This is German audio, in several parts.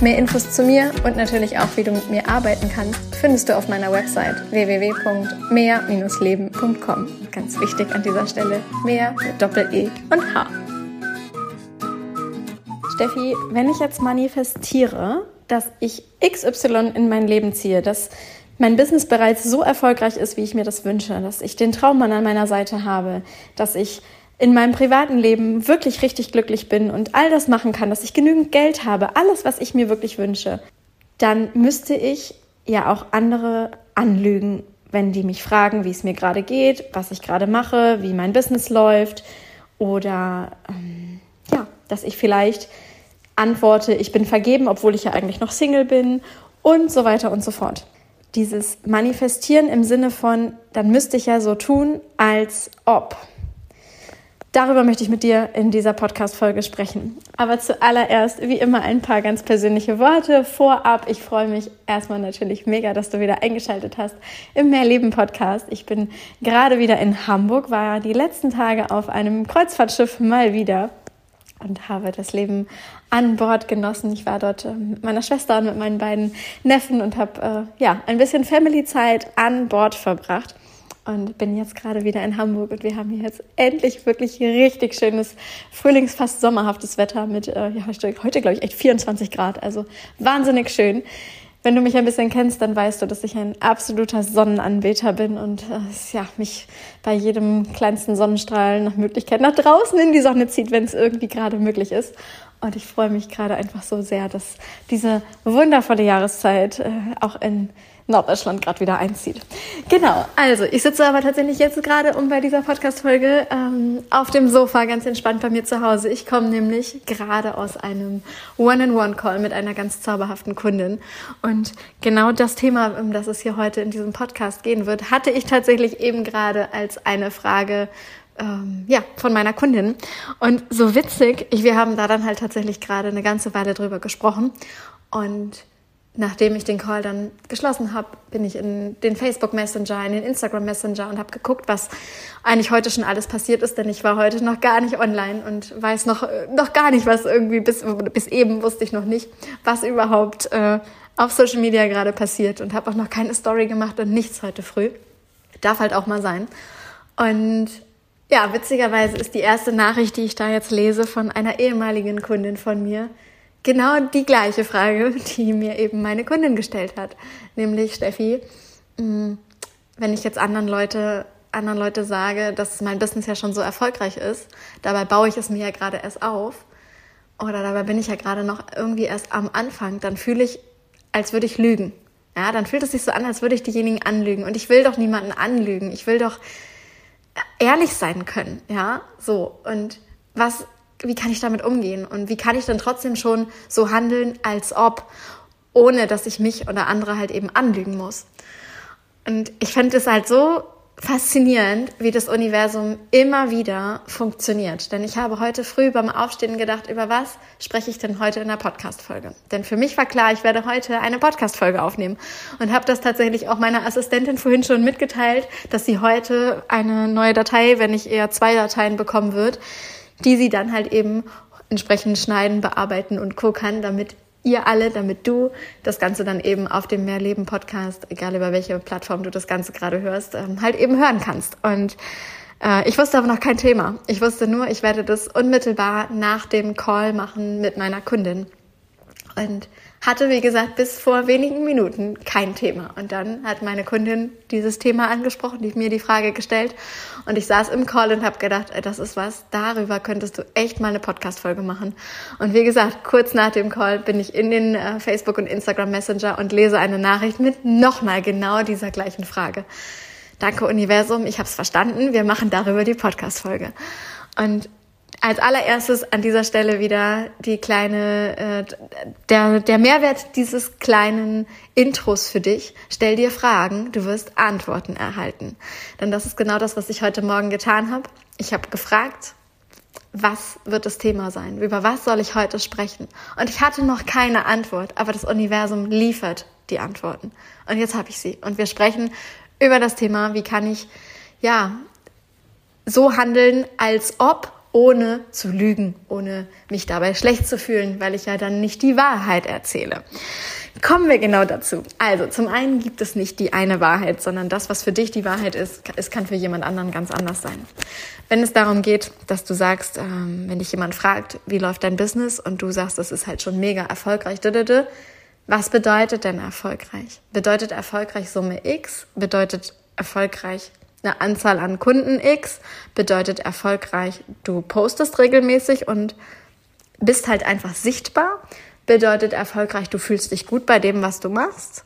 Mehr Infos zu mir und natürlich auch, wie du mit mir arbeiten kannst, findest du auf meiner Website www.mehr-leben.com. Ganz wichtig an dieser Stelle, mehr mit Doppel-E und H. Steffi, wenn ich jetzt manifestiere, dass ich XY in mein Leben ziehe, dass mein Business bereits so erfolgreich ist, wie ich mir das wünsche, dass ich den Traummann an meiner Seite habe, dass ich in meinem privaten Leben wirklich richtig glücklich bin und all das machen kann, dass ich genügend Geld habe, alles, was ich mir wirklich wünsche, dann müsste ich ja auch andere anlügen, wenn die mich fragen, wie es mir gerade geht, was ich gerade mache, wie mein Business läuft oder ähm, ja, dass ich vielleicht antworte, ich bin vergeben, obwohl ich ja eigentlich noch Single bin und so weiter und so fort. Dieses Manifestieren im Sinne von, dann müsste ich ja so tun, als ob. Darüber möchte ich mit dir in dieser Podcast-Folge sprechen. Aber zuallererst, wie immer, ein paar ganz persönliche Worte vorab. Ich freue mich erstmal natürlich mega, dass du wieder eingeschaltet hast im Mehrleben-Podcast. Ich bin gerade wieder in Hamburg, war die letzten Tage auf einem Kreuzfahrtschiff mal wieder und habe das Leben an Bord genossen. Ich war dort ähm, mit meiner Schwester und mit meinen beiden Neffen und habe äh, ja ein bisschen Family-Zeit an Bord verbracht und bin jetzt gerade wieder in Hamburg und wir haben hier jetzt endlich wirklich richtig schönes Frühlings, fast sommerhaftes Wetter mit, äh, ja, heute glaube ich echt 24 Grad, also wahnsinnig schön. Wenn du mich ein bisschen kennst, dann weißt du, dass ich ein absoluter Sonnenanbeter bin und äh, ja, mich bei jedem kleinsten Sonnenstrahl nach Möglichkeit nach draußen in die Sonne zieht, wenn es irgendwie gerade möglich ist. Und ich freue mich gerade einfach so sehr, dass diese wundervolle Jahreszeit äh, auch in Norddeutschland gerade wieder einzieht. Genau, also ich sitze aber tatsächlich jetzt gerade, um bei dieser Podcast-Folge ähm, auf dem Sofa ganz entspannt bei mir zu Hause. Ich komme nämlich gerade aus einem One-in-One-Call mit einer ganz zauberhaften Kundin. Und genau das Thema, um das es hier heute in diesem Podcast gehen wird, hatte ich tatsächlich eben gerade als eine Frage ähm, ja, von meiner Kundin. Und so witzig, ich, wir haben da dann halt tatsächlich gerade eine ganze Weile drüber gesprochen. Und nachdem ich den Call dann geschlossen habe, bin ich in den Facebook Messenger, in den Instagram Messenger und habe geguckt, was eigentlich heute schon alles passiert ist, denn ich war heute noch gar nicht online und weiß noch, noch gar nicht, was irgendwie, bis, bis eben wusste ich noch nicht, was überhaupt äh, auf Social Media gerade passiert und habe auch noch keine Story gemacht und nichts heute früh. Darf halt auch mal sein. Und ja, witzigerweise ist die erste Nachricht, die ich da jetzt lese, von einer ehemaligen Kundin von mir, genau die gleiche Frage, die mir eben meine Kundin gestellt hat. Nämlich, Steffi, mm, wenn ich jetzt anderen Leute, anderen Leute sage, dass mein Business ja schon so erfolgreich ist, dabei baue ich es mir ja gerade erst auf oder dabei bin ich ja gerade noch irgendwie erst am Anfang, dann fühle ich, als würde ich lügen. Ja, dann fühlt es sich so an, als würde ich diejenigen anlügen. Und ich will doch niemanden anlügen. Ich will doch ehrlich sein können. Ja, so. Und was wie kann ich damit umgehen und wie kann ich dann trotzdem schon so handeln, als ob, ohne dass ich mich oder andere halt eben anlügen muss. Und ich finde es halt so faszinierend, wie das Universum immer wieder funktioniert. Denn ich habe heute früh beim Aufstehen gedacht, über was spreche ich denn heute in der Podcast-Folge? Denn für mich war klar, ich werde heute eine Podcast-Folge aufnehmen und habe das tatsächlich auch meiner Assistentin vorhin schon mitgeteilt, dass sie heute eine neue Datei, wenn nicht eher zwei Dateien bekommen wird, die sie dann halt eben entsprechend schneiden, bearbeiten und co kann, damit ihr alle, damit du das Ganze dann eben auf dem Mehrleben Podcast, egal über welche Plattform du das Ganze gerade hörst, ähm, halt eben hören kannst. Und äh, ich wusste aber noch kein Thema. Ich wusste nur, ich werde das unmittelbar nach dem Call machen mit meiner Kundin. Und hatte, wie gesagt, bis vor wenigen Minuten kein Thema. Und dann hat meine Kundin dieses Thema angesprochen, die mir die Frage gestellt. Und ich saß im Call und habe gedacht, das ist was, darüber könntest du echt mal eine Podcast-Folge machen. Und wie gesagt, kurz nach dem Call bin ich in den äh, Facebook und Instagram Messenger und lese eine Nachricht mit nochmal genau dieser gleichen Frage. Danke Universum, ich habe es verstanden, wir machen darüber die Podcast-Folge. Und als allererstes an dieser Stelle wieder die kleine, äh, der, der Mehrwert dieses kleinen Intros für dich. Stell dir Fragen, du wirst Antworten erhalten. Denn das ist genau das, was ich heute Morgen getan habe. Ich habe gefragt, was wird das Thema sein? Über was soll ich heute sprechen? Und ich hatte noch keine Antwort, aber das Universum liefert die Antworten. Und jetzt habe ich sie. Und wir sprechen über das Thema, wie kann ich, ja, so handeln, als ob ohne zu lügen, ohne mich dabei schlecht zu fühlen, weil ich ja dann nicht die Wahrheit erzähle. Kommen wir genau dazu. Also, zum einen gibt es nicht die eine Wahrheit, sondern das, was für dich die Wahrheit ist, es kann für jemand anderen ganz anders sein. Wenn es darum geht, dass du sagst, ähm, wenn dich jemand fragt, wie läuft dein Business und du sagst, das ist halt schon mega erfolgreich, was bedeutet denn erfolgreich? Bedeutet erfolgreich Summe X? Bedeutet erfolgreich eine Anzahl an Kunden X bedeutet erfolgreich, du postest regelmäßig und bist halt einfach sichtbar. Bedeutet erfolgreich, du fühlst dich gut bei dem, was du machst.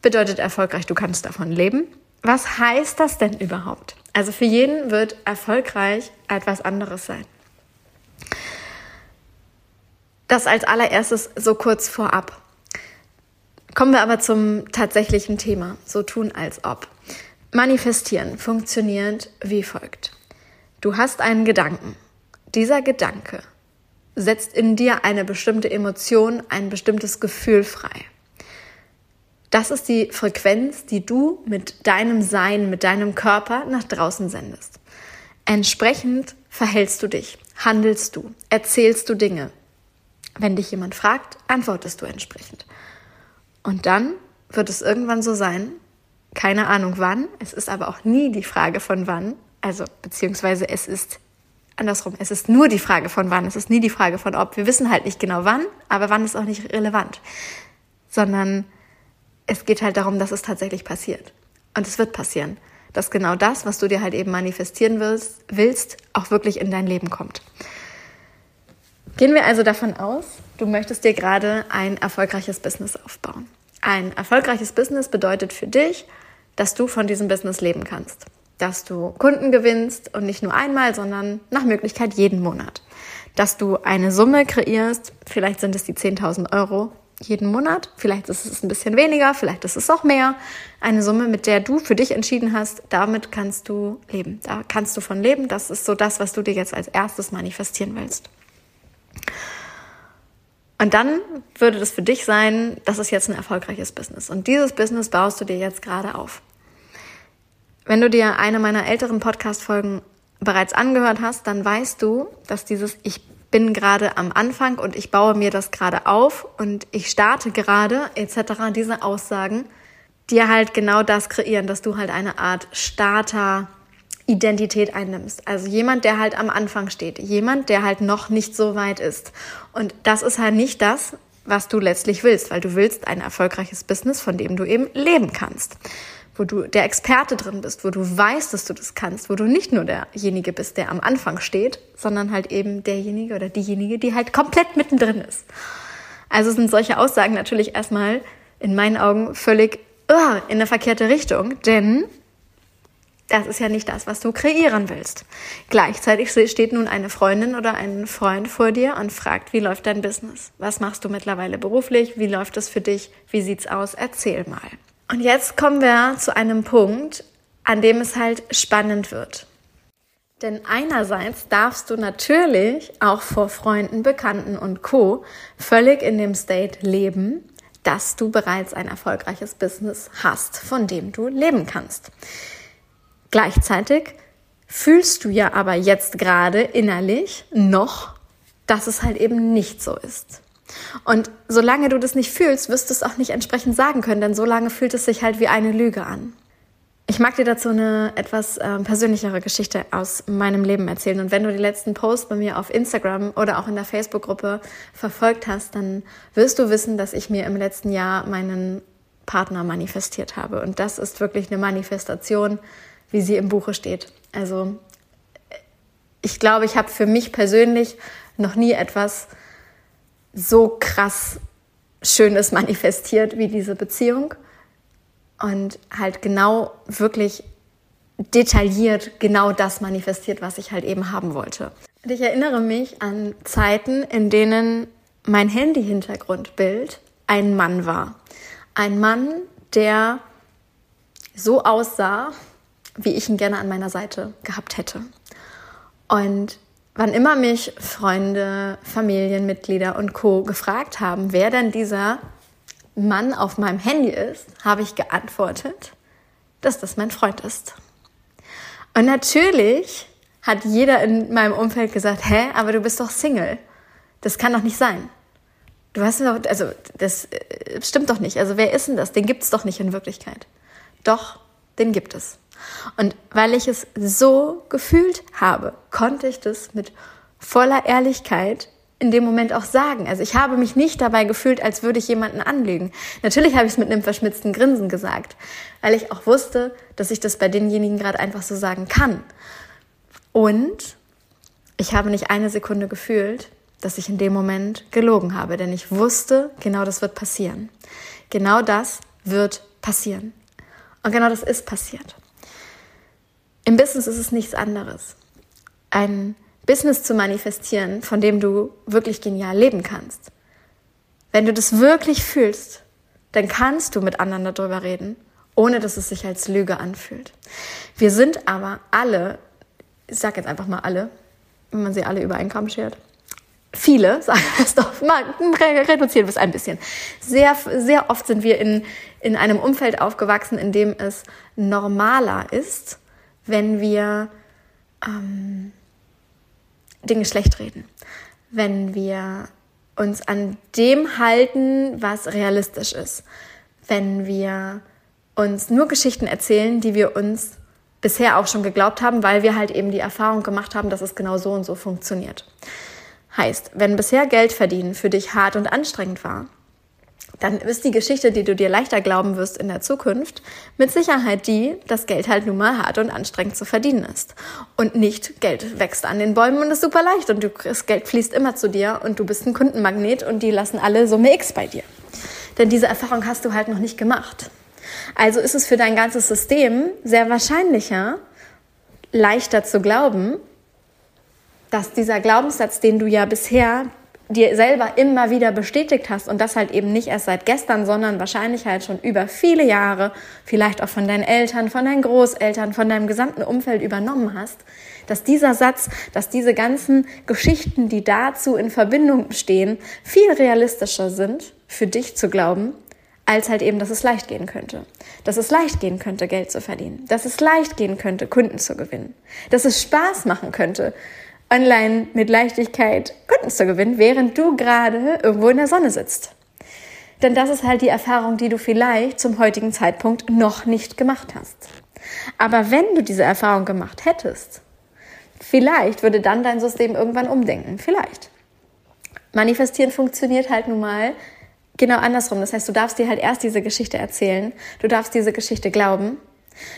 Bedeutet erfolgreich, du kannst davon leben. Was heißt das denn überhaupt? Also für jeden wird erfolgreich etwas anderes sein. Das als allererstes so kurz vorab. Kommen wir aber zum tatsächlichen Thema. So tun als ob. Manifestieren funktioniert wie folgt. Du hast einen Gedanken. Dieser Gedanke setzt in dir eine bestimmte Emotion, ein bestimmtes Gefühl frei. Das ist die Frequenz, die du mit deinem Sein, mit deinem Körper nach draußen sendest. Entsprechend verhältst du dich, handelst du, erzählst du Dinge. Wenn dich jemand fragt, antwortest du entsprechend. Und dann wird es irgendwann so sein, keine Ahnung wann. Es ist aber auch nie die Frage von wann. Also, beziehungsweise es ist andersrum. Es ist nur die Frage von wann. Es ist nie die Frage von ob. Wir wissen halt nicht genau wann, aber wann ist auch nicht relevant. Sondern es geht halt darum, dass es tatsächlich passiert. Und es wird passieren. Dass genau das, was du dir halt eben manifestieren willst, willst auch wirklich in dein Leben kommt. Gehen wir also davon aus, du möchtest dir gerade ein erfolgreiches Business aufbauen. Ein erfolgreiches Business bedeutet für dich, dass du von diesem Business leben kannst. Dass du Kunden gewinnst und nicht nur einmal, sondern nach Möglichkeit jeden Monat. Dass du eine Summe kreierst, vielleicht sind es die 10.000 Euro jeden Monat, vielleicht ist es ein bisschen weniger, vielleicht ist es auch mehr. Eine Summe, mit der du für dich entschieden hast, damit kannst du leben. Da kannst du von leben. Das ist so das, was du dir jetzt als erstes manifestieren willst. Und dann würde das für dich sein, das ist jetzt ein erfolgreiches Business. Und dieses Business baust du dir jetzt gerade auf. Wenn du dir eine meiner älteren Podcast-Folgen bereits angehört hast, dann weißt du, dass dieses Ich bin gerade am Anfang und ich baue mir das gerade auf und ich starte gerade etc. Diese Aussagen dir halt genau das kreieren, dass du halt eine Art Starter Identität einnimmst. Also jemand, der halt am Anfang steht, jemand, der halt noch nicht so weit ist. Und das ist halt nicht das, was du letztlich willst, weil du willst ein erfolgreiches Business, von dem du eben leben kannst, wo du der Experte drin bist, wo du weißt, dass du das kannst, wo du nicht nur derjenige bist, der am Anfang steht, sondern halt eben derjenige oder diejenige, die halt komplett mittendrin ist. Also sind solche Aussagen natürlich erstmal in meinen Augen völlig uh, in eine verkehrte Richtung, denn das ist ja nicht das, was du kreieren willst. Gleichzeitig steht nun eine Freundin oder ein Freund vor dir und fragt, wie läuft dein Business? Was machst du mittlerweile beruflich? Wie läuft es für dich? Wie sieht's aus? Erzähl mal. Und jetzt kommen wir zu einem Punkt, an dem es halt spannend wird. Denn einerseits darfst du natürlich auch vor Freunden, Bekannten und Co. völlig in dem State leben, dass du bereits ein erfolgreiches Business hast, von dem du leben kannst. Gleichzeitig fühlst du ja aber jetzt gerade innerlich noch, dass es halt eben nicht so ist. Und solange du das nicht fühlst, wirst du es auch nicht entsprechend sagen können, denn solange fühlt es sich halt wie eine Lüge an. Ich mag dir dazu eine etwas äh, persönlichere Geschichte aus meinem Leben erzählen. Und wenn du die letzten Posts bei mir auf Instagram oder auch in der Facebook-Gruppe verfolgt hast, dann wirst du wissen, dass ich mir im letzten Jahr meinen Partner manifestiert habe. Und das ist wirklich eine Manifestation, wie sie im Buche steht. Also ich glaube, ich habe für mich persönlich noch nie etwas so krass Schönes manifestiert wie diese Beziehung und halt genau wirklich detailliert genau das manifestiert, was ich halt eben haben wollte. Und ich erinnere mich an Zeiten, in denen mein Handy-Hintergrundbild ein Mann war. Ein Mann, der so aussah, wie ich ihn gerne an meiner Seite gehabt hätte. Und wann immer mich Freunde, Familienmitglieder und Co gefragt haben, wer denn dieser Mann auf meinem Handy ist, habe ich geantwortet, dass das mein Freund ist. Und natürlich hat jeder in meinem Umfeld gesagt, hä, aber du bist doch Single. Das kann doch nicht sein. Du hast doch, also das äh, stimmt doch nicht. Also wer ist denn das? Den gibt es doch nicht in Wirklichkeit. Doch, den gibt es. Und weil ich es so gefühlt habe, konnte ich das mit voller Ehrlichkeit in dem Moment auch sagen. Also ich habe mich nicht dabei gefühlt, als würde ich jemanden anlügen. Natürlich habe ich es mit einem verschmitzten Grinsen gesagt, weil ich auch wusste, dass ich das bei denjenigen gerade einfach so sagen kann. Und ich habe nicht eine Sekunde gefühlt, dass ich in dem Moment gelogen habe, denn ich wusste, genau das wird passieren. Genau das wird passieren. Und genau das ist passiert. Im Business ist es nichts anderes. Ein Business zu manifestieren, von dem du wirklich genial leben kannst. Wenn du das wirklich fühlst, dann kannst du mit anderen darüber reden, ohne dass es sich als Lüge anfühlt. Wir sind aber alle, ich sag jetzt einfach mal alle, wenn man sie alle über einen Kamm schert, viele, sagen wir es doch, mal reduzieren wir es ein bisschen. Sehr, sehr oft sind wir in, in einem Umfeld aufgewachsen, in dem es normaler ist, wenn wir ähm, Dinge schlecht reden, wenn wir uns an dem halten, was realistisch ist, wenn wir uns nur Geschichten erzählen, die wir uns bisher auch schon geglaubt haben, weil wir halt eben die Erfahrung gemacht haben, dass es genau so und so funktioniert. Heißt, wenn bisher Geld verdienen für dich hart und anstrengend war, dann ist die Geschichte, die du dir leichter glauben wirst in der Zukunft, mit Sicherheit die, dass Geld halt nun mal hart und anstrengend zu verdienen ist. Und nicht Geld wächst an den Bäumen und ist super leicht und du, das Geld fließt immer zu dir und du bist ein Kundenmagnet und die lassen alle Summe X bei dir. Denn diese Erfahrung hast du halt noch nicht gemacht. Also ist es für dein ganzes System sehr wahrscheinlicher, leichter zu glauben, dass dieser Glaubenssatz, den du ja bisher dir selber immer wieder bestätigt hast und das halt eben nicht erst seit gestern, sondern wahrscheinlich halt schon über viele Jahre, vielleicht auch von deinen Eltern, von deinen Großeltern, von deinem gesamten Umfeld übernommen hast, dass dieser Satz, dass diese ganzen Geschichten, die dazu in Verbindung stehen, viel realistischer sind für dich zu glauben, als halt eben, dass es leicht gehen könnte. Dass es leicht gehen könnte, Geld zu verdienen. Dass es leicht gehen könnte, Kunden zu gewinnen. Dass es Spaß machen könnte, online mit Leichtigkeit Kunden zu gewinnen, während du gerade irgendwo in der Sonne sitzt. Denn das ist halt die Erfahrung, die du vielleicht zum heutigen Zeitpunkt noch nicht gemacht hast. Aber wenn du diese Erfahrung gemacht hättest, vielleicht würde dann dein System irgendwann umdenken. Vielleicht. Manifestieren funktioniert halt nun mal genau andersrum. Das heißt, du darfst dir halt erst diese Geschichte erzählen. Du darfst diese Geschichte glauben.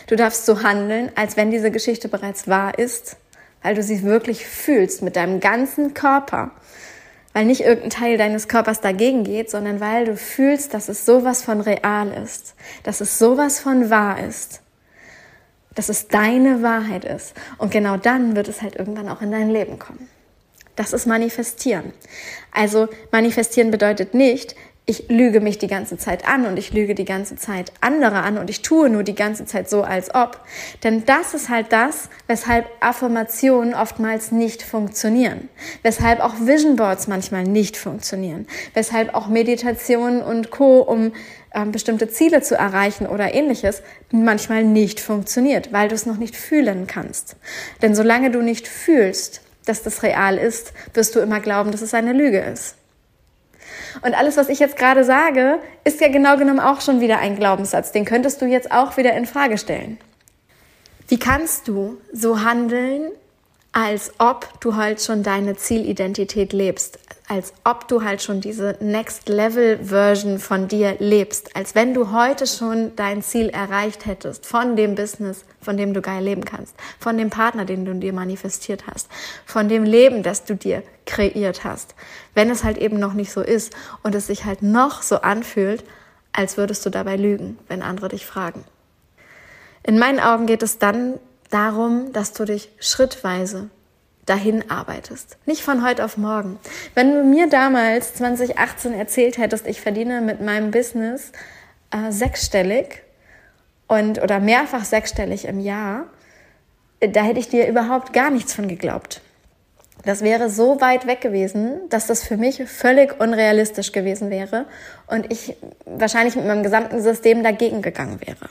Du darfst so handeln, als wenn diese Geschichte bereits wahr ist weil du sie wirklich fühlst mit deinem ganzen Körper. Weil nicht irgendein Teil deines Körpers dagegen geht, sondern weil du fühlst, dass es sowas von real ist, dass es sowas von wahr ist, dass es deine Wahrheit ist. Und genau dann wird es halt irgendwann auch in dein Leben kommen. Das ist manifestieren. Also manifestieren bedeutet nicht, ich lüge mich die ganze Zeit an und ich lüge die ganze Zeit andere an und ich tue nur die ganze Zeit so, als ob. Denn das ist halt das, weshalb Affirmationen oftmals nicht funktionieren. Weshalb auch Vision Boards manchmal nicht funktionieren. Weshalb auch Meditationen und Co., um ähm, bestimmte Ziele zu erreichen oder ähnliches, manchmal nicht funktioniert, weil du es noch nicht fühlen kannst. Denn solange du nicht fühlst, dass das real ist, wirst du immer glauben, dass es eine Lüge ist. Und alles, was ich jetzt gerade sage, ist ja genau genommen auch schon wieder ein Glaubenssatz. Den könntest du jetzt auch wieder in Frage stellen. Wie kannst du so handeln, als ob du halt schon deine Zielidentität lebst, als ob du halt schon diese Next Level Version von dir lebst, als wenn du heute schon dein Ziel erreicht hättest von dem Business, von dem du geil leben kannst, von dem Partner, den du dir manifestiert hast, von dem Leben, das du dir kreiert hast. Wenn es halt eben noch nicht so ist und es sich halt noch so anfühlt, als würdest du dabei lügen, wenn andere dich fragen. In meinen Augen geht es dann darum, dass du dich schrittweise dahin arbeitest. Nicht von heute auf morgen. Wenn du mir damals 2018 erzählt hättest, ich verdiene mit meinem Business äh, sechsstellig und oder mehrfach sechsstellig im Jahr, da hätte ich dir überhaupt gar nichts von geglaubt. Das wäre so weit weg gewesen, dass das für mich völlig unrealistisch gewesen wäre und ich wahrscheinlich mit meinem gesamten System dagegen gegangen wäre.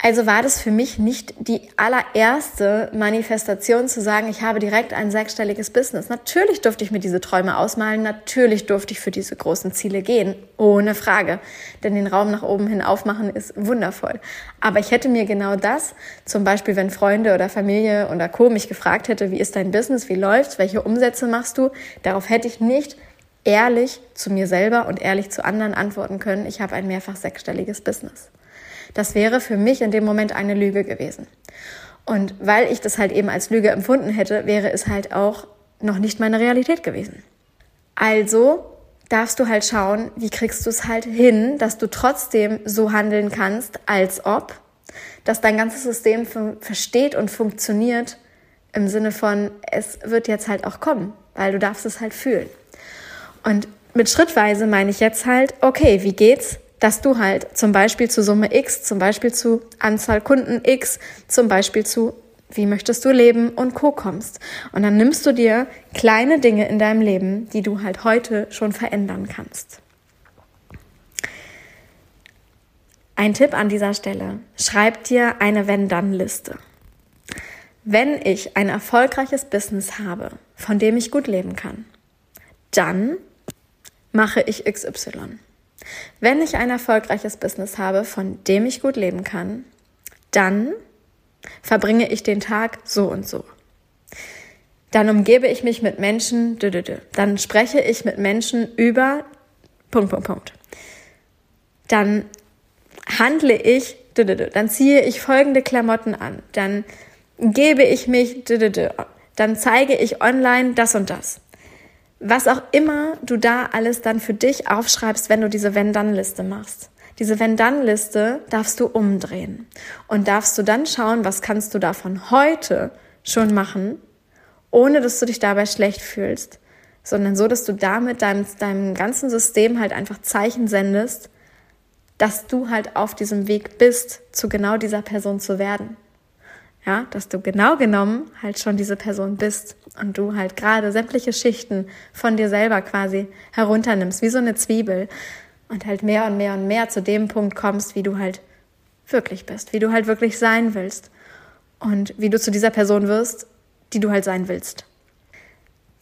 Also war das für mich nicht die allererste Manifestation zu sagen, ich habe direkt ein sechsstelliges Business. Natürlich durfte ich mir diese Träume ausmalen, natürlich durfte ich für diese großen Ziele gehen, ohne Frage. Denn den Raum nach oben hin aufmachen ist wundervoll. Aber ich hätte mir genau das, zum Beispiel wenn Freunde oder Familie oder Co. mich gefragt hätte, wie ist dein Business, wie läuft's, welche Umsätze machst du, darauf hätte ich nicht ehrlich zu mir selber und ehrlich zu anderen antworten können, ich habe ein mehrfach sechsstelliges Business. Das wäre für mich in dem Moment eine Lüge gewesen. Und weil ich das halt eben als Lüge empfunden hätte, wäre es halt auch noch nicht meine Realität gewesen. Also darfst du halt schauen, wie kriegst du es halt hin, dass du trotzdem so handeln kannst, als ob, dass dein ganzes System versteht und funktioniert im Sinne von, es wird jetzt halt auch kommen, weil du darfst es halt fühlen. Und mit Schrittweise meine ich jetzt halt, okay, wie geht's? Dass du halt zum Beispiel zu Summe X, zum Beispiel zu Anzahl Kunden X, zum Beispiel zu wie möchtest du leben und Co kommst. Und dann nimmst du dir kleine Dinge in deinem Leben, die du halt heute schon verändern kannst. Ein Tipp an dieser Stelle. Schreib dir eine Wenn-Dann-Liste. Wenn ich ein erfolgreiches Business habe, von dem ich gut leben kann, dann mache ich XY. Wenn ich ein erfolgreiches Business habe, von dem ich gut leben kann, dann verbringe ich den Tag so und so. Dann umgebe ich mich mit Menschen, dann spreche ich mit Menschen über Punkt, Punkt, Punkt. Dann handle ich, dann ziehe ich folgende Klamotten an, dann gebe ich mich, dann zeige ich online das und das was auch immer du da alles dann für dich aufschreibst, wenn du diese Wenn-Dann-Liste machst. Diese Wenn-Dann-Liste darfst du umdrehen und darfst du dann schauen, was kannst du davon heute schon machen, ohne dass du dich dabei schlecht fühlst, sondern so, dass du damit deinem, deinem ganzen System halt einfach Zeichen sendest, dass du halt auf diesem Weg bist, zu genau dieser Person zu werden. Ja, dass du genau genommen halt schon diese Person bist und du halt gerade sämtliche Schichten von dir selber quasi herunternimmst, wie so eine Zwiebel und halt mehr und mehr und mehr zu dem Punkt kommst, wie du halt wirklich bist, wie du halt wirklich sein willst und wie du zu dieser Person wirst, die du halt sein willst.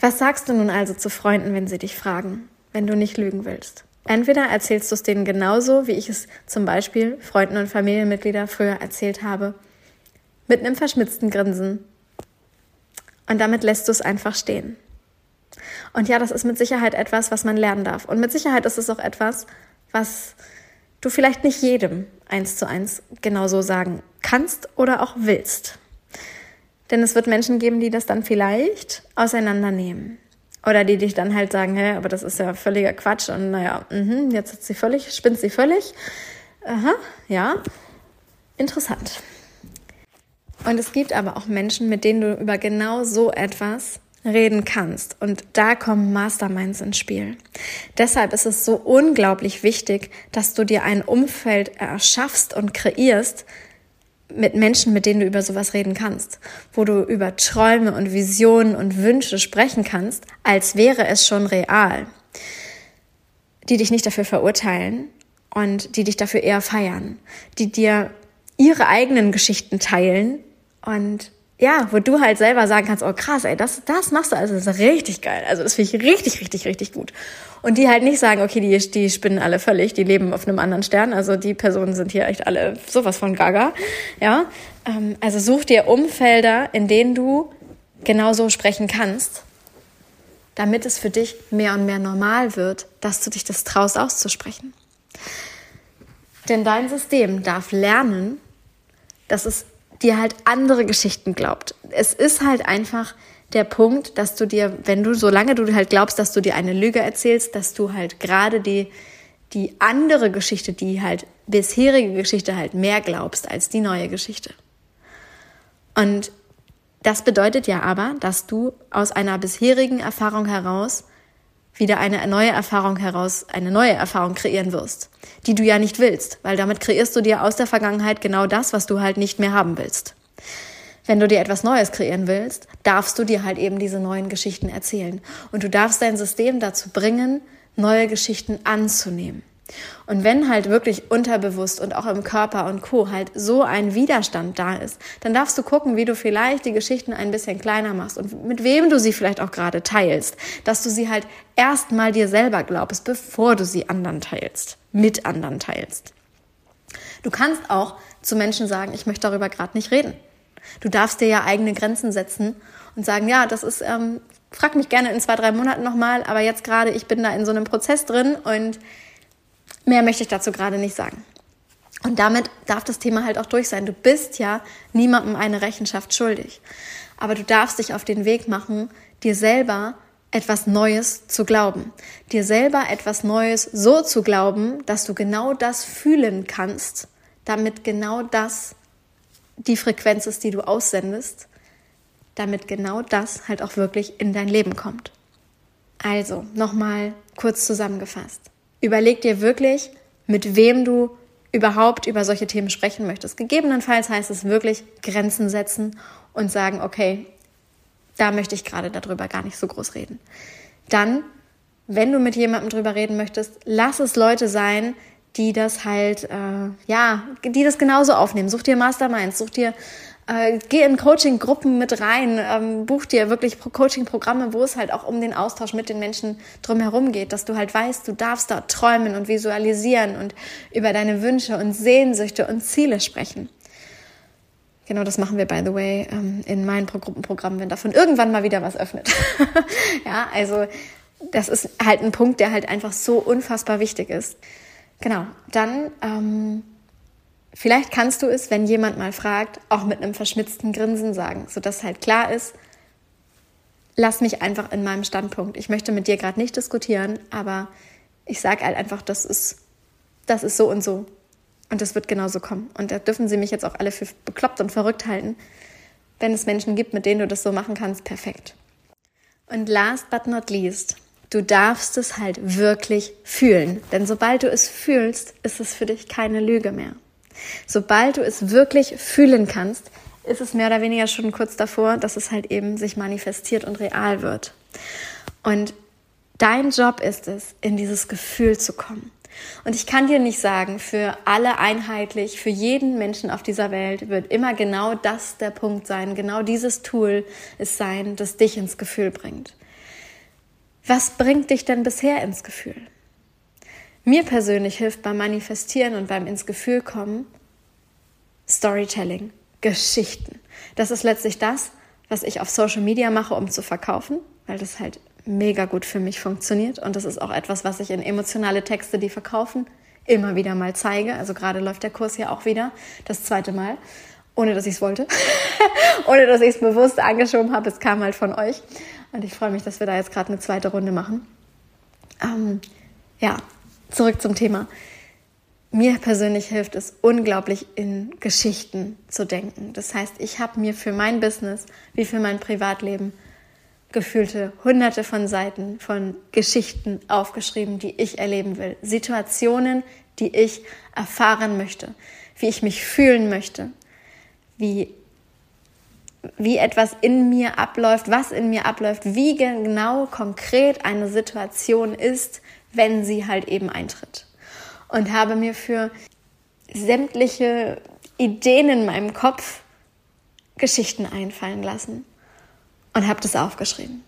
Was sagst du nun also zu Freunden, wenn sie dich fragen, wenn du nicht lügen willst? Entweder erzählst du es denen genauso, wie ich es zum Beispiel Freunden und Familienmitgliedern früher erzählt habe, mit einem verschmitzten Grinsen. Und damit lässt du es einfach stehen. Und ja, das ist mit Sicherheit etwas, was man lernen darf. Und mit Sicherheit ist es auch etwas, was du vielleicht nicht jedem eins zu eins genauso sagen kannst oder auch willst. Denn es wird Menschen geben, die das dann vielleicht auseinandernehmen. Oder die dich dann halt sagen, hä, aber das ist ja völliger Quatsch und naja, mh, jetzt hat sie völlig, spinnt sie völlig. Aha, ja, interessant. Und es gibt aber auch Menschen, mit denen du über genau so etwas reden kannst. Und da kommen Masterminds ins Spiel. Deshalb ist es so unglaublich wichtig, dass du dir ein Umfeld erschaffst und kreierst mit Menschen, mit denen du über sowas reden kannst, wo du über Träume und Visionen und Wünsche sprechen kannst, als wäre es schon real, die dich nicht dafür verurteilen und die dich dafür eher feiern, die dir ihre eigenen Geschichten teilen und ja, wo du halt selber sagen kannst, oh krass, ey, das, das machst du, also das ist richtig geil. Also das finde ich richtig, richtig, richtig gut. Und die halt nicht sagen, okay, die, die spinnen alle völlig, die leben auf einem anderen Stern. Also die Personen sind hier echt alle sowas von gaga. Ja, ähm, also such dir Umfelder, in denen du genauso sprechen kannst, damit es für dich mehr und mehr normal wird, dass du dich das traust auszusprechen. Denn dein System darf lernen, dass es dir halt andere Geschichten glaubt. Es ist halt einfach der Punkt, dass du dir, wenn du, solange du halt glaubst, dass du dir eine Lüge erzählst, dass du halt gerade die, die andere Geschichte, die halt bisherige Geschichte halt mehr glaubst als die neue Geschichte. Und Das bedeutet ja aber, dass du aus einer bisherigen Erfahrung heraus wieder eine neue Erfahrung heraus, eine neue Erfahrung kreieren wirst, die du ja nicht willst, weil damit kreierst du dir aus der Vergangenheit genau das, was du halt nicht mehr haben willst. Wenn du dir etwas Neues kreieren willst, darfst du dir halt eben diese neuen Geschichten erzählen. Und du darfst dein System dazu bringen, neue Geschichten anzunehmen. Und wenn halt wirklich unterbewusst und auch im Körper und Co. halt so ein Widerstand da ist, dann darfst du gucken, wie du vielleicht die Geschichten ein bisschen kleiner machst und mit wem du sie vielleicht auch gerade teilst, dass du sie halt erstmal dir selber glaubst, bevor du sie anderen teilst, mit anderen teilst. Du kannst auch zu Menschen sagen, ich möchte darüber gerade nicht reden. Du darfst dir ja eigene Grenzen setzen und sagen, ja, das ist, ähm, frag mich gerne in zwei, drei Monaten nochmal, aber jetzt gerade, ich bin da in so einem Prozess drin und Mehr möchte ich dazu gerade nicht sagen. Und damit darf das Thema halt auch durch sein. Du bist ja niemandem eine Rechenschaft schuldig. Aber du darfst dich auf den Weg machen, dir selber etwas Neues zu glauben. Dir selber etwas Neues so zu glauben, dass du genau das fühlen kannst, damit genau das die Frequenz ist, die du aussendest, damit genau das halt auch wirklich in dein Leben kommt. Also, nochmal kurz zusammengefasst. Überleg dir wirklich, mit wem du überhaupt über solche Themen sprechen möchtest. Gegebenenfalls heißt es wirklich Grenzen setzen und sagen, okay, da möchte ich gerade darüber gar nicht so groß reden. Dann, wenn du mit jemandem drüber reden möchtest, lass es Leute sein, die das halt, äh, ja, die das genauso aufnehmen. Such dir Masterminds, such dir äh, geh in Coaching-Gruppen mit rein, ähm, buch dir wirklich Coaching-Programme, wo es halt auch um den Austausch mit den Menschen drumherum geht, dass du halt weißt, du darfst dort träumen und visualisieren und über deine Wünsche und Sehnsüchte und Ziele sprechen. Genau das machen wir, by the way, ähm, in meinen Gruppenprogrammen, wenn davon irgendwann mal wieder was öffnet. ja, also das ist halt ein Punkt, der halt einfach so unfassbar wichtig ist. Genau, dann ähm, Vielleicht kannst du es, wenn jemand mal fragt, auch mit einem verschmitzten Grinsen sagen, sodass halt klar ist, lass mich einfach in meinem Standpunkt. Ich möchte mit dir gerade nicht diskutieren, aber ich sage halt einfach, das ist, das ist so und so. Und das wird genauso kommen. Und da dürfen sie mich jetzt auch alle für bekloppt und verrückt halten. Wenn es Menschen gibt, mit denen du das so machen kannst, perfekt. Und last but not least, du darfst es halt wirklich fühlen. Denn sobald du es fühlst, ist es für dich keine Lüge mehr. Sobald du es wirklich fühlen kannst, ist es mehr oder weniger schon kurz davor, dass es halt eben sich manifestiert und real wird. Und dein Job ist es, in dieses Gefühl zu kommen. Und ich kann dir nicht sagen, für alle einheitlich, für jeden Menschen auf dieser Welt wird immer genau das der Punkt sein, genau dieses Tool es sein, das dich ins Gefühl bringt. Was bringt dich denn bisher ins Gefühl? Mir persönlich hilft beim Manifestieren und beim ins Gefühl kommen Storytelling, Geschichten. Das ist letztlich das, was ich auf Social Media mache, um zu verkaufen, weil das halt mega gut für mich funktioniert. Und das ist auch etwas, was ich in emotionale Texte, die verkaufen, immer wieder mal zeige. Also gerade läuft der Kurs hier auch wieder, das zweite Mal, ohne dass ich es wollte, ohne dass ich es bewusst angeschoben habe. Es kam halt von euch. Und ich freue mich, dass wir da jetzt gerade eine zweite Runde machen. Ähm, ja, zurück zum Thema. Mir persönlich hilft es unglaublich in Geschichten zu denken. Das heißt, ich habe mir für mein Business wie für mein Privatleben gefühlte hunderte von Seiten von Geschichten aufgeschrieben, die ich erleben will. Situationen, die ich erfahren möchte, wie ich mich fühlen möchte, wie, wie etwas in mir abläuft, was in mir abläuft, wie genau konkret eine Situation ist, wenn sie halt eben eintritt. Und habe mir für sämtliche Ideen in meinem Kopf Geschichten einfallen lassen und habe das aufgeschrieben.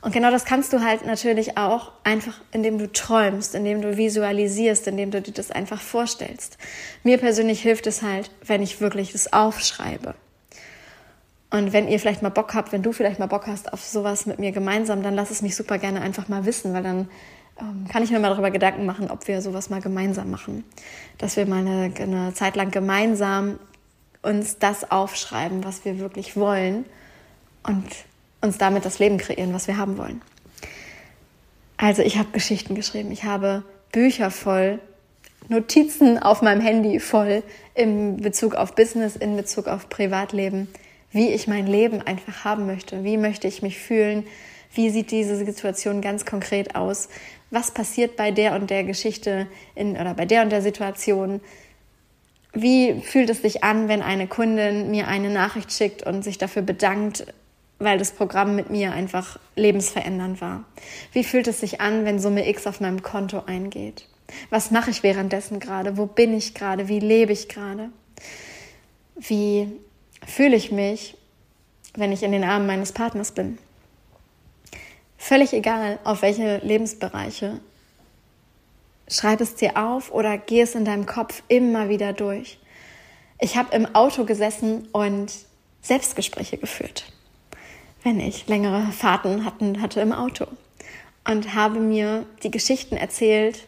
Und genau das kannst du halt natürlich auch einfach, indem du träumst, indem du visualisierst, indem du dir das einfach vorstellst. Mir persönlich hilft es halt, wenn ich wirklich das aufschreibe. Und wenn ihr vielleicht mal Bock habt, wenn du vielleicht mal Bock hast auf sowas mit mir gemeinsam, dann lass es mich super gerne einfach mal wissen, weil dann kann ich mir mal darüber Gedanken machen, ob wir sowas mal gemeinsam machen. Dass wir mal eine, eine Zeit lang gemeinsam uns das aufschreiben, was wir wirklich wollen und uns damit das Leben kreieren, was wir haben wollen. Also ich habe Geschichten geschrieben, ich habe Bücher voll, Notizen auf meinem Handy voll in Bezug auf Business, in Bezug auf Privatleben, wie ich mein Leben einfach haben möchte. Wie möchte ich mich fühlen? Wie sieht diese Situation ganz konkret aus? Was passiert bei der und der Geschichte in, oder bei der und der Situation? Wie fühlt es sich an, wenn eine Kundin mir eine Nachricht schickt und sich dafür bedankt, weil das Programm mit mir einfach lebensverändernd war? Wie fühlt es sich an, wenn Summe X auf meinem Konto eingeht? Was mache ich währenddessen gerade? Wo bin ich gerade? Wie lebe ich gerade? Wie fühle ich mich, wenn ich in den Armen meines Partners bin? Völlig egal, auf welche Lebensbereiche. Schreib es dir auf oder geh es in deinem Kopf immer wieder durch. Ich habe im Auto gesessen und Selbstgespräche geführt, wenn ich längere Fahrten hatten, hatte im Auto und habe mir die Geschichten erzählt,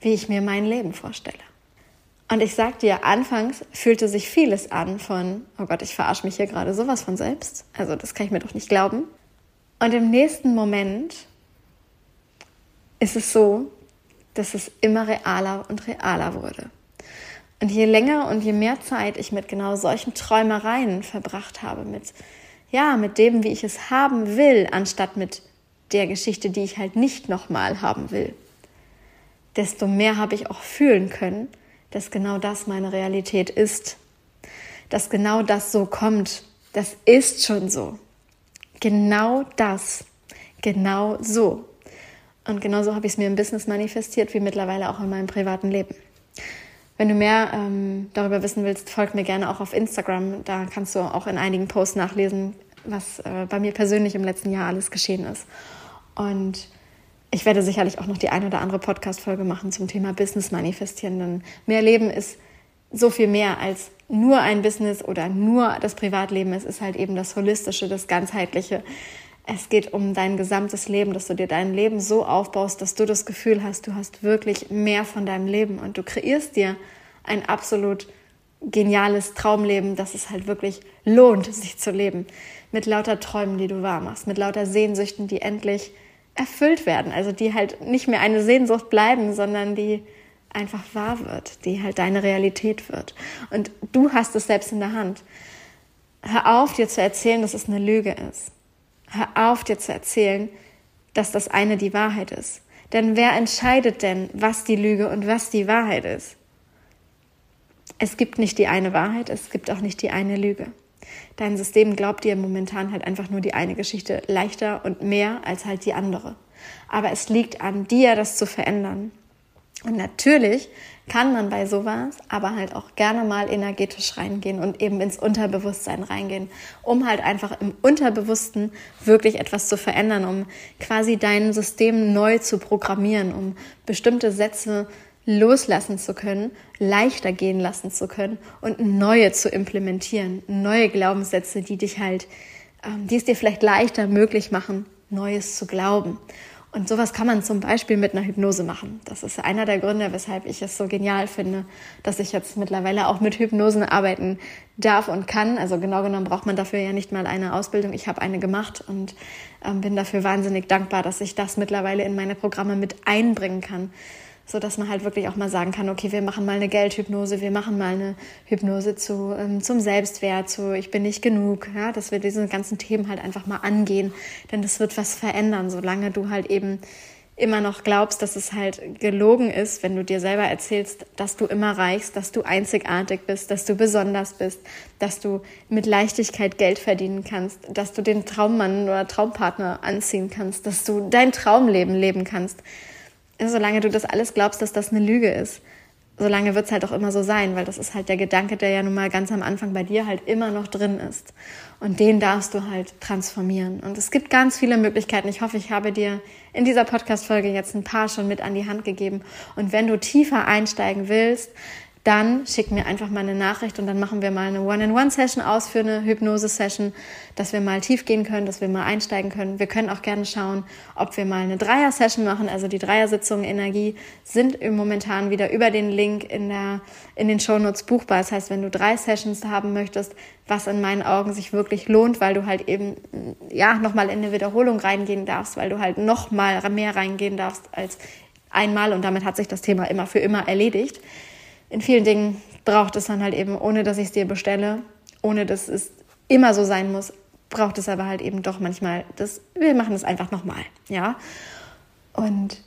wie ich mir mein Leben vorstelle. Und ich sag dir, anfangs fühlte sich vieles an von, oh Gott, ich verarsche mich hier gerade sowas von selbst. Also das kann ich mir doch nicht glauben. Und im nächsten Moment ist es so, dass es immer realer und realer wurde. Und je länger und je mehr Zeit ich mit genau solchen Träumereien verbracht habe, mit, ja, mit dem, wie ich es haben will, anstatt mit der Geschichte, die ich halt nicht nochmal haben will, desto mehr habe ich auch fühlen können, dass genau das meine Realität ist. Dass genau das so kommt. Das ist schon so. Genau das. Genau so. Und genauso habe ich es mir im Business manifestiert, wie mittlerweile auch in meinem privaten Leben. Wenn du mehr ähm, darüber wissen willst, folg mir gerne auch auf Instagram. Da kannst du auch in einigen Posts nachlesen, was äh, bei mir persönlich im letzten Jahr alles geschehen ist. Und ich werde sicherlich auch noch die ein oder andere Podcast-Folge machen zum Thema Business manifestieren, denn mehr Leben ist so viel mehr als nur ein Business oder nur das Privatleben. Es ist halt eben das Holistische, das Ganzheitliche. Es geht um dein gesamtes Leben, dass du dir dein Leben so aufbaust, dass du das Gefühl hast, du hast wirklich mehr von deinem Leben und du kreierst dir ein absolut geniales Traumleben, dass es halt wirklich lohnt, sich zu leben. Mit lauter Träumen, die du wahr machst, mit lauter Sehnsüchten, die endlich erfüllt werden. Also die halt nicht mehr eine Sehnsucht bleiben, sondern die einfach wahr wird, die halt deine Realität wird. Und du hast es selbst in der Hand. Hör auf, dir zu erzählen, dass es eine Lüge ist. Hör auf, dir zu erzählen, dass das eine die Wahrheit ist. Denn wer entscheidet denn, was die Lüge und was die Wahrheit ist? Es gibt nicht die eine Wahrheit, es gibt auch nicht die eine Lüge. Dein System glaubt dir momentan halt einfach nur die eine Geschichte leichter und mehr als halt die andere. Aber es liegt an dir, das zu verändern. Und natürlich kann man bei sowas aber halt auch gerne mal energetisch reingehen und eben ins Unterbewusstsein reingehen, um halt einfach im Unterbewussten wirklich etwas zu verändern, um quasi dein System neu zu programmieren, um bestimmte Sätze loslassen zu können, leichter gehen lassen zu können und neue zu implementieren, neue Glaubenssätze, die dich halt, ähm, die es dir vielleicht leichter möglich machen, Neues zu glauben. Und sowas kann man zum Beispiel mit einer Hypnose machen. Das ist einer der Gründe, weshalb ich es so genial finde, dass ich jetzt mittlerweile auch mit Hypnosen arbeiten darf und kann. Also genau genommen braucht man dafür ja nicht mal eine Ausbildung. Ich habe eine gemacht und ähm, bin dafür wahnsinnig dankbar, dass ich das mittlerweile in meine Programme mit einbringen kann so dass man halt wirklich auch mal sagen kann, okay, wir machen mal eine Geldhypnose, wir machen mal eine Hypnose zu, ähm, zum Selbstwert, zu ich bin nicht genug, ja, dass wir diese ganzen Themen halt einfach mal angehen, denn das wird was verändern, solange du halt eben immer noch glaubst, dass es halt gelogen ist, wenn du dir selber erzählst, dass du immer reichst, dass du einzigartig bist, dass du besonders bist, dass du mit Leichtigkeit Geld verdienen kannst, dass du den Traummann oder Traumpartner anziehen kannst, dass du dein Traumleben leben kannst solange du das alles glaubst, dass das eine Lüge ist, solange wird es halt auch immer so sein, weil das ist halt der Gedanke, der ja nun mal ganz am Anfang bei dir halt immer noch drin ist. Und den darfst du halt transformieren. Und es gibt ganz viele Möglichkeiten. Ich hoffe, ich habe dir in dieser Podcast-Folge jetzt ein paar schon mit an die Hand gegeben. Und wenn du tiefer einsteigen willst, dann schick mir einfach mal eine Nachricht und dann machen wir mal eine One-in-One-Session aus für eine Hypnose-Session, dass wir mal tief gehen können, dass wir mal einsteigen können. Wir können auch gerne schauen, ob wir mal eine Dreier-Session machen. Also die Dreiersitzungen Energie sind momentan wieder über den Link in, der, in den Shownotes buchbar. Das heißt, wenn du drei Sessions haben möchtest, was in meinen Augen sich wirklich lohnt, weil du halt eben ja nochmal in eine Wiederholung reingehen darfst, weil du halt nochmal mehr reingehen darfst als einmal und damit hat sich das Thema immer für immer erledigt in vielen Dingen braucht es dann halt eben, ohne dass ich es dir bestelle, ohne dass es immer so sein muss, braucht es aber halt eben doch manchmal, das, wir machen es einfach nochmal, ja. Und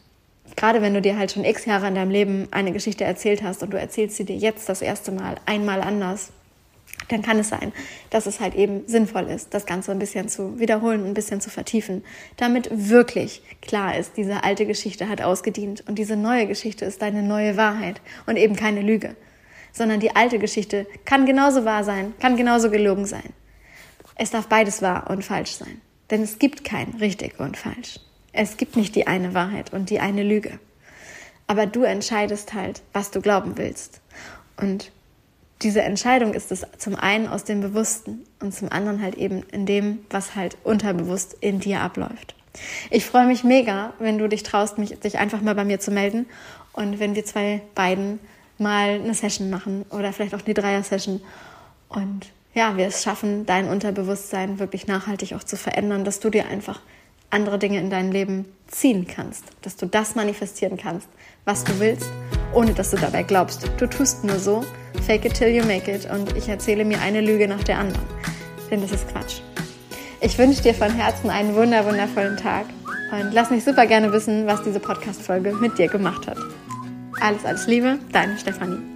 gerade wenn du dir halt schon x Jahre in deinem Leben eine Geschichte erzählt hast und du erzählst sie dir jetzt das erste Mal einmal anders, dann kann es sein, dass es halt eben sinnvoll ist, das Ganze ein bisschen zu wiederholen, ein bisschen zu vertiefen, damit wirklich klar ist, diese alte Geschichte hat ausgedient und diese neue Geschichte ist deine neue Wahrheit und eben keine Lüge, sondern die alte Geschichte kann genauso wahr sein, kann genauso gelogen sein. Es darf beides wahr und falsch sein, denn es gibt kein richtig und falsch. Es gibt nicht die eine Wahrheit und die eine Lüge. Aber du entscheidest halt, was du glauben willst. Und diese Entscheidung ist es zum einen aus dem Bewussten und zum anderen halt eben in dem, was halt unterbewusst in dir abläuft. Ich freue mich mega, wenn du dich traust, mich, dich einfach mal bei mir zu melden und wenn wir zwei beiden mal eine Session machen oder vielleicht auch eine Dreier-Session und ja, wir es schaffen, dein Unterbewusstsein wirklich nachhaltig auch zu verändern, dass du dir einfach andere Dinge in dein Leben ziehen kannst, dass du das manifestieren kannst, was du willst, ohne dass du dabei glaubst, du tust nur so, fake it till you make it und ich erzähle mir eine Lüge nach der anderen. Denn das ist Quatsch. Ich wünsche dir von Herzen einen wunder wundervollen Tag und lass mich super gerne wissen, was diese Podcast-Folge mit dir gemacht hat. Alles, alles Liebe, deine Stefanie.